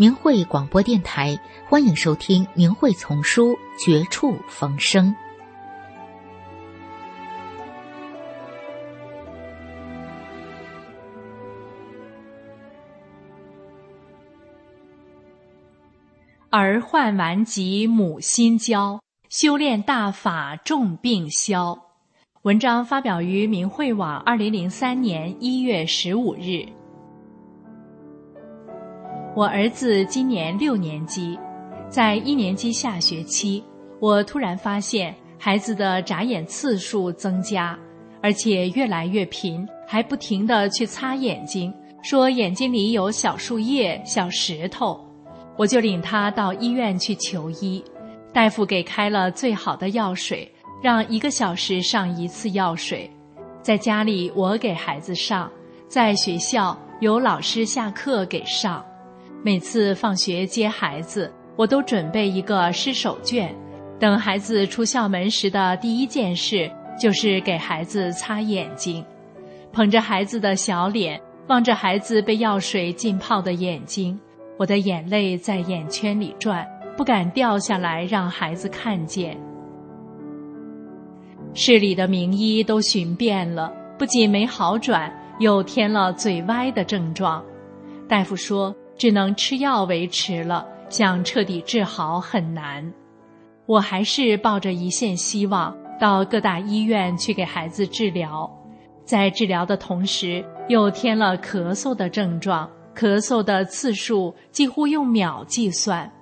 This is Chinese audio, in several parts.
明慧广播电台，欢迎收听《明慧丛书·绝处逢生》。儿患顽疾母心焦，修炼大法重病消。文章发表于明慧网，二零零三年一月十五日。我儿子今年六年级，在一年级下学期，我突然发现孩子的眨眼次数增加，而且越来越频，还不停的去擦眼睛，说眼睛里有小树叶、小石头。我就领他到医院去求医，大夫给开了最好的药水，让一个小时上一次药水。在家里我给孩子上，在学校有老师下课给上。每次放学接孩子，我都准备一个湿手绢，等孩子出校门时的第一件事就是给孩子擦眼睛。捧着孩子的小脸，望着孩子被药水浸泡的眼睛，我的眼泪在眼圈里转，不敢掉下来让孩子看见。市里的名医都寻遍了，不仅没好转，又添了嘴歪的症状。大夫说。只能吃药维持了，想彻底治好很难。我还是抱着一线希望，到各大医院去给孩子治疗。在治疗的同时，又添了咳嗽的症状，咳嗽的次数几乎用秒计算。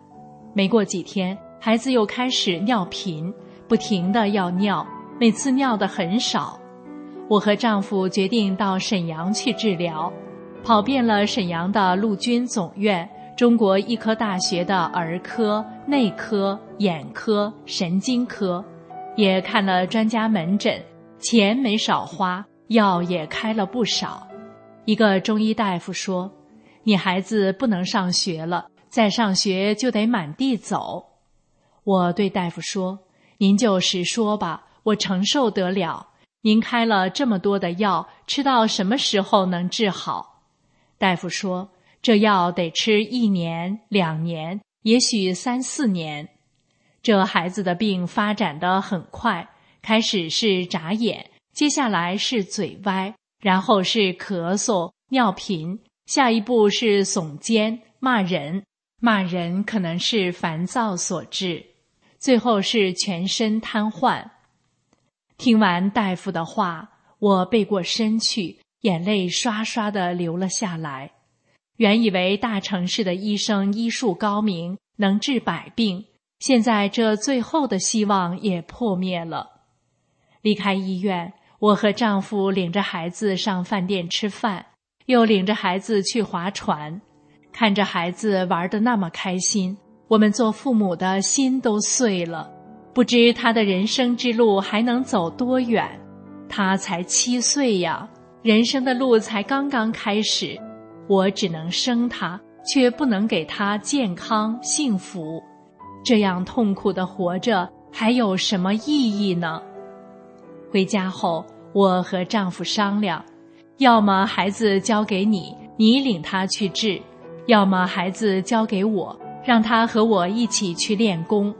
没过几天，孩子又开始尿频，不停的要尿，每次尿的很少。我和丈夫决定到沈阳去治疗。跑遍了沈阳的陆军总院、中国医科大学的儿科、内科、眼科、神经科，也看了专家门诊，钱没少花，药也开了不少。一个中医大夫说：“你孩子不能上学了，再上学就得满地走。”我对大夫说：“您就实说吧，我承受得了。您开了这么多的药，吃到什么时候能治好？”大夫说：“这药得吃一年、两年，也许三四年。这孩子的病发展的很快，开始是眨眼，接下来是嘴歪，然后是咳嗽、尿频，下一步是耸肩、骂人。骂人可能是烦躁所致，最后是全身瘫痪。”听完大夫的话，我背过身去。眼泪刷刷的流了下来。原以为大城市的医生医术高明，能治百病，现在这最后的希望也破灭了。离开医院，我和丈夫领着孩子上饭店吃饭，又领着孩子去划船，看着孩子玩得那么开心，我们做父母的心都碎了。不知他的人生之路还能走多远？他才七岁呀！人生的路才刚刚开始，我只能生他，却不能给他健康幸福。这样痛苦的活着还有什么意义呢？回家后，我和丈夫商量：要么孩子交给你，你领他去治；要么孩子交给我，让他和我一起去练功。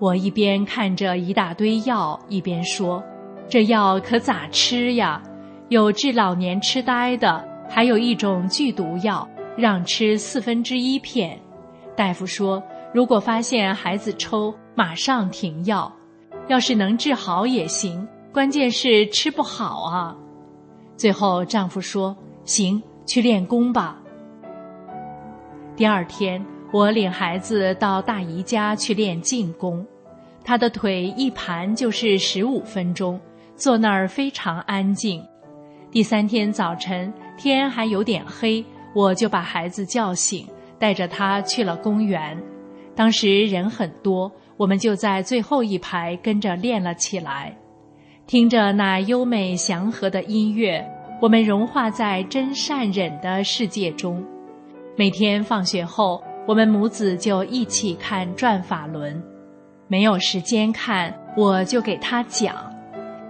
我一边看着一大堆药，一边说：“这药可咋吃呀？”有治老年痴呆的，还有一种剧毒药，让吃四分之一片。大夫说，如果发现孩子抽，马上停药。要是能治好也行，关键是吃不好啊。最后丈夫说：“行，去练功吧。”第二天，我领孩子到大姨家去练静功，他的腿一盘就是十五分钟。坐那儿非常安静。第三天早晨，天还有点黑，我就把孩子叫醒，带着他去了公园。当时人很多，我们就在最后一排跟着练了起来，听着那优美祥和的音乐，我们融化在真善忍的世界中。每天放学后，我们母子就一起看转法轮。没有时间看，我就给他讲：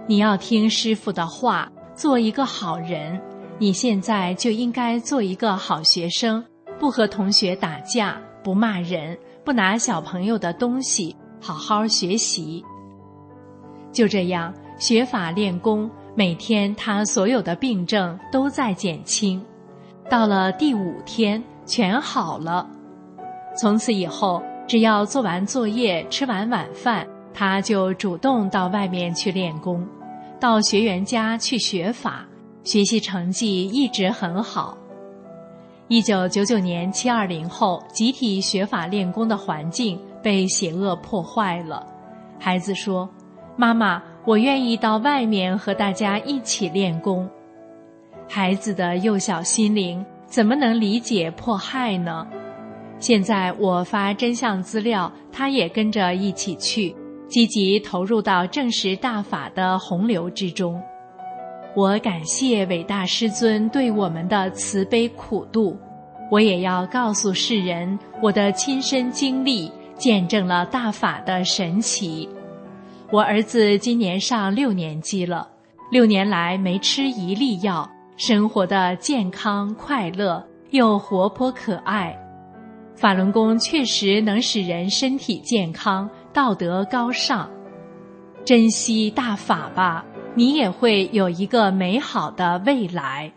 你要听师傅的话，做一个好人。你现在就应该做一个好学生，不和同学打架，不骂人。不拿小朋友的东西，好好学习。就这样学法练功，每天他所有的病症都在减轻。到了第五天，全好了。从此以后，只要做完作业、吃完晚饭，他就主动到外面去练功，到学员家去学法，学习成绩一直很好。一九九九年七二零后，集体学法练功的环境被邪恶破坏了。孩子说：“妈妈，我愿意到外面和大家一起练功。”孩子的幼小心灵怎么能理解迫害呢？现在我发真相资料，他也跟着一起去，积极投入到正实大法的洪流之中。我感谢伟大师尊对我们的慈悲苦度，我也要告诉世人我的亲身经历，见证了大法的神奇。我儿子今年上六年级了，六年来没吃一粒药，生活的健康快乐又活泼可爱。法轮功确实能使人身体健康，道德高尚。珍惜大法吧。你也会有一个美好的未来。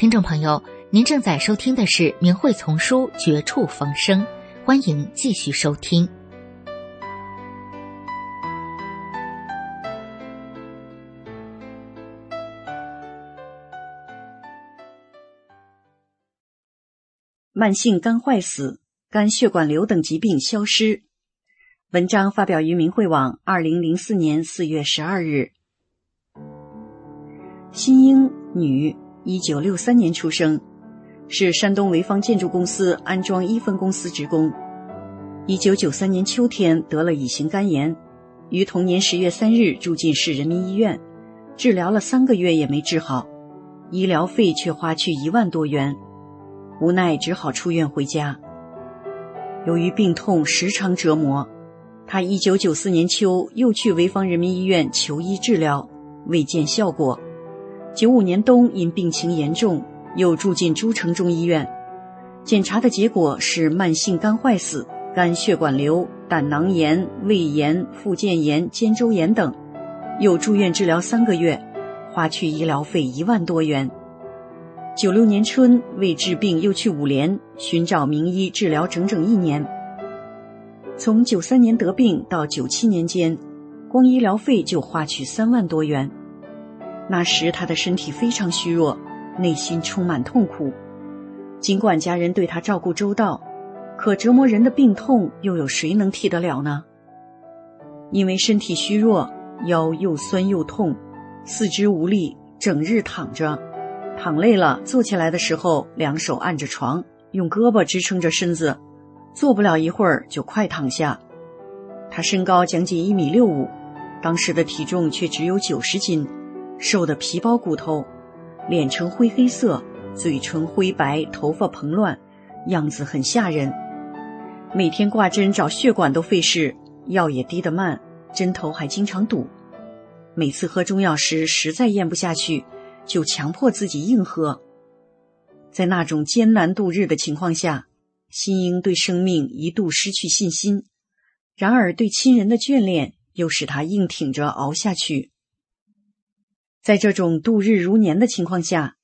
听众朋友，您正在收听的是明慧丛书《绝处逢生》，欢迎继续收听。慢性肝坏死、肝血管瘤等疾病消失。文章发表于明慧网，二零零四年四月十二日。新英，女，一九六三年出生，是山东潍坊建筑公司安装一分公司职工。一九九三年秋天得了乙型肝炎，于同年十月三日住进市人民医院，治疗了三个月也没治好，医疗费却花去一万多元。无奈只好出院回家。由于病痛时常折磨，他一九九四年秋又去潍坊人民医院求医治疗，未见效果。九五年冬因病情严重，又住进诸城中医院，检查的结果是慢性肝坏死、肝血管瘤、胆囊炎、胃炎、附件炎、肩周炎等，又住院治疗三个月，花去医疗费一万多元。九六年春，为治病又去五连寻找名医治疗，整整一年。从九三年得病到九七年间，光医疗费就花去三万多元。那时他的身体非常虚弱，内心充满痛苦。尽管家人对他照顾周到，可折磨人的病痛又有谁能替得了呢？因为身体虚弱，腰又酸又痛，四肢无力，整日躺着。躺累了，坐起来的时候，两手按着床，用胳膊支撑着身子，坐不了一会儿就快躺下。他身高将近一米六五，当时的体重却只有九十斤，瘦得皮包骨头，脸呈灰黑色，嘴唇灰白，头发蓬乱，样子很吓人。每天挂针找血管都费事，药也滴得慢，针头还经常堵。每次喝中药时，实在咽不下去。就强迫自己硬喝，在那种艰难度日的情况下，新英对生命一度失去信心。然而，对亲人的眷恋又使他硬挺着熬下去。在这种度日如年的情况下，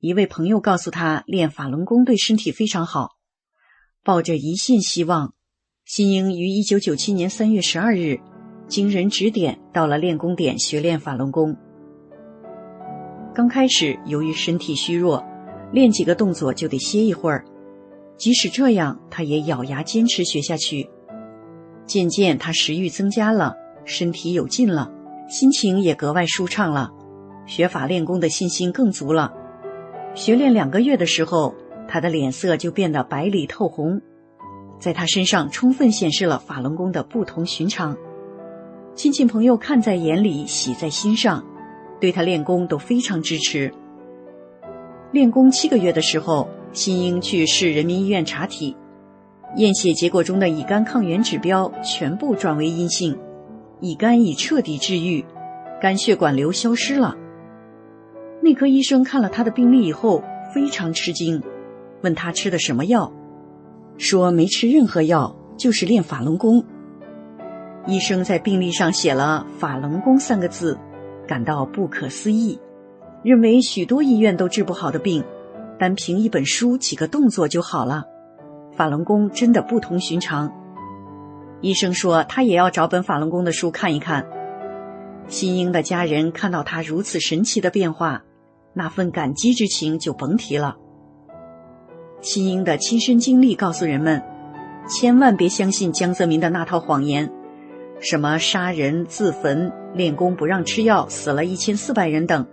一位朋友告诉他，练法轮功对身体非常好。抱着一线希望，新英于一九九七年三月十二日，经人指点，到了练功点学练法轮功。刚开始，由于身体虚弱，练几个动作就得歇一会儿。即使这样，他也咬牙坚持学下去。渐渐，他食欲增加了，身体有劲了，心情也格外舒畅了，学法练功的信心更足了。学练两个月的时候，他的脸色就变得白里透红，在他身上充分显示了法轮功的不同寻常。亲戚朋友看在眼里，喜在心上。对他练功都非常支持。练功七个月的时候，新英去市人民医院查体，验血结果中的乙肝抗原指标全部转为阴性，乙肝已彻底治愈，肝血管瘤消失了。内科医生看了他的病历以后非常吃惊，问他吃的什么药，说没吃任何药，就是练法轮功。医生在病历上写了“法轮功”三个字。感到不可思议，认为许多医院都治不好的病，单凭一本书几个动作就好了。法轮功真的不同寻常。医生说他也要找本法轮功的书看一看。新英的家人看到他如此神奇的变化，那份感激之情就甭提了。新英的亲身经历告诉人们，千万别相信江泽民的那套谎言。什么杀人、自焚、练功不让吃药，死了一千四百人等，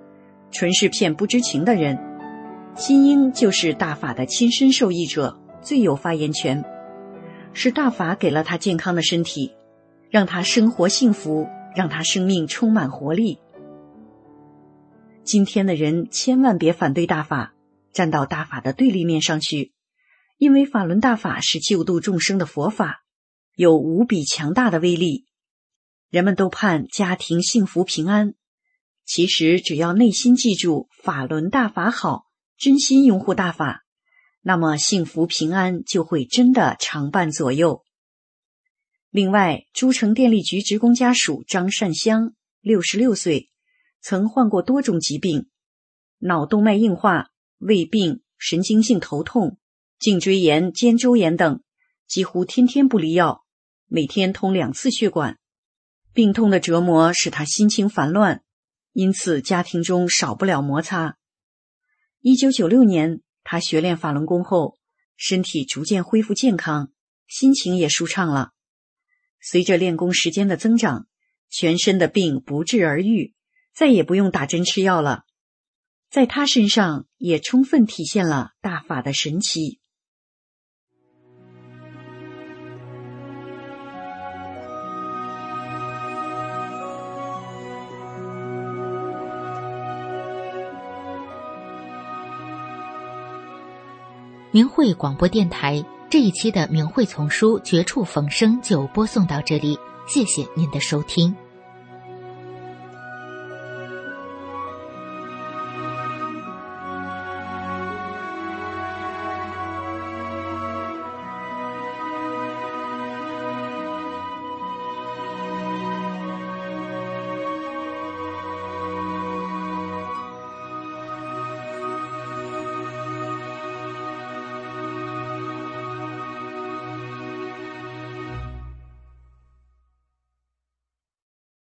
纯是骗不知情的人。新英就是大法的亲身受益者，最有发言权。是大法给了他健康的身体，让他生活幸福，让他生命充满活力。今天的人千万别反对大法，站到大法的对立面上去，因为法轮大法是救度众生的佛法，有无比强大的威力。人们都盼家庭幸福平安，其实只要内心记住法轮大法好，真心拥护大法，那么幸福平安就会真的常伴左右。另外，诸城电力局职工家属张善香，六十六岁，曾患过多种疾病：脑动脉硬化、胃病、神经性头痛、颈椎炎、肩周炎等，几乎天天不离药，每天通两次血管。病痛的折磨使他心情烦乱，因此家庭中少不了摩擦。一九九六年，他学练法轮功后，身体逐渐恢复健康，心情也舒畅了。随着练功时间的增长，全身的病不治而愈，再也不用打针吃药了。在他身上也充分体现了大法的神奇。明慧广播电台这一期的明慧丛书《绝处逢生》就播送到这里，谢谢您的收听。